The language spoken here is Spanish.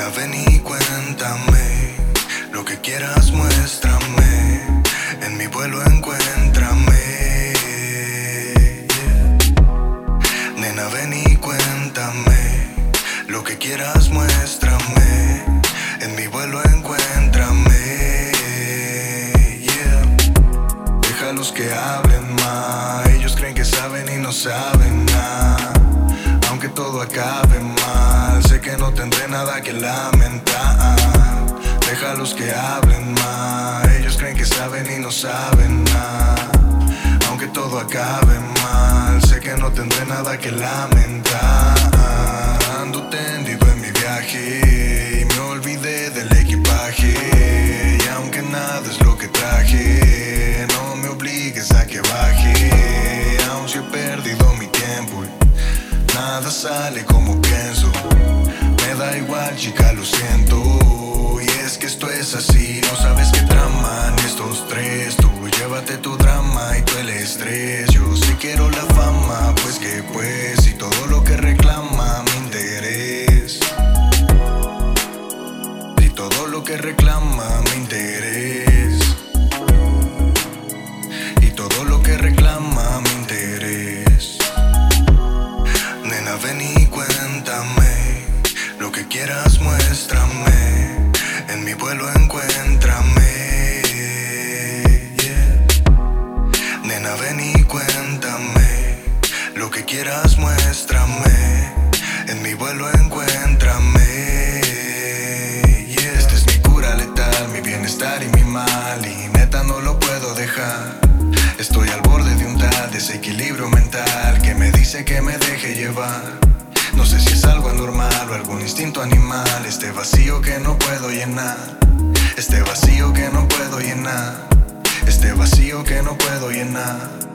Nena, ven y cuéntame. Lo que quieras, muéstrame. En mi vuelo, encuéntrame. Nena, ven y cuéntame. Lo que quieras, muéstrame. En mi vuelo, encuéntrame. Yeah. Deja los que hablen más. Ellos creen que saben y no saben nada. Aunque todo acabe mal que no tendré nada que lamentar. Déjalos que hablen más. Ellos creen que saben y no saben nada. Aunque todo acabe mal, sé que no tendré nada que lamentar. Ando tendido en mi viaje y me olvidé del equipaje. Y aunque nada es lo que traje, no me obligues a que baje. Aún si he perdido mi tiempo nada sale como chica, lo siento. Y es que esto es así, no sabes qué traman estos tres. Tú llévate tu drama y tú el estrés. Yo sí quiero la fama, pues que pues, y todo lo que reclama mi interés. Y todo lo que reclama mi interés. Y todo lo que reclama mi interés. Nena, ven muéstrame. En mi vuelo encuéntrame. yeah. Nena, ven y cuéntame lo que quieras, muéstrame. En mi vuelo encuéntrame. Y esta es mi cura letal, mi bienestar y mi mal. Y neta no lo puedo dejar. Estoy al borde de un tal desequilibrio mental que me dice que me deje llevar. No sé si es algo anormal o algún instinto animal. Este vacío que no puedo llenar. Este vacío que no puedo llenar. Este vacío que no puedo llenar.